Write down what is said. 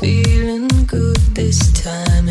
Feeling good this time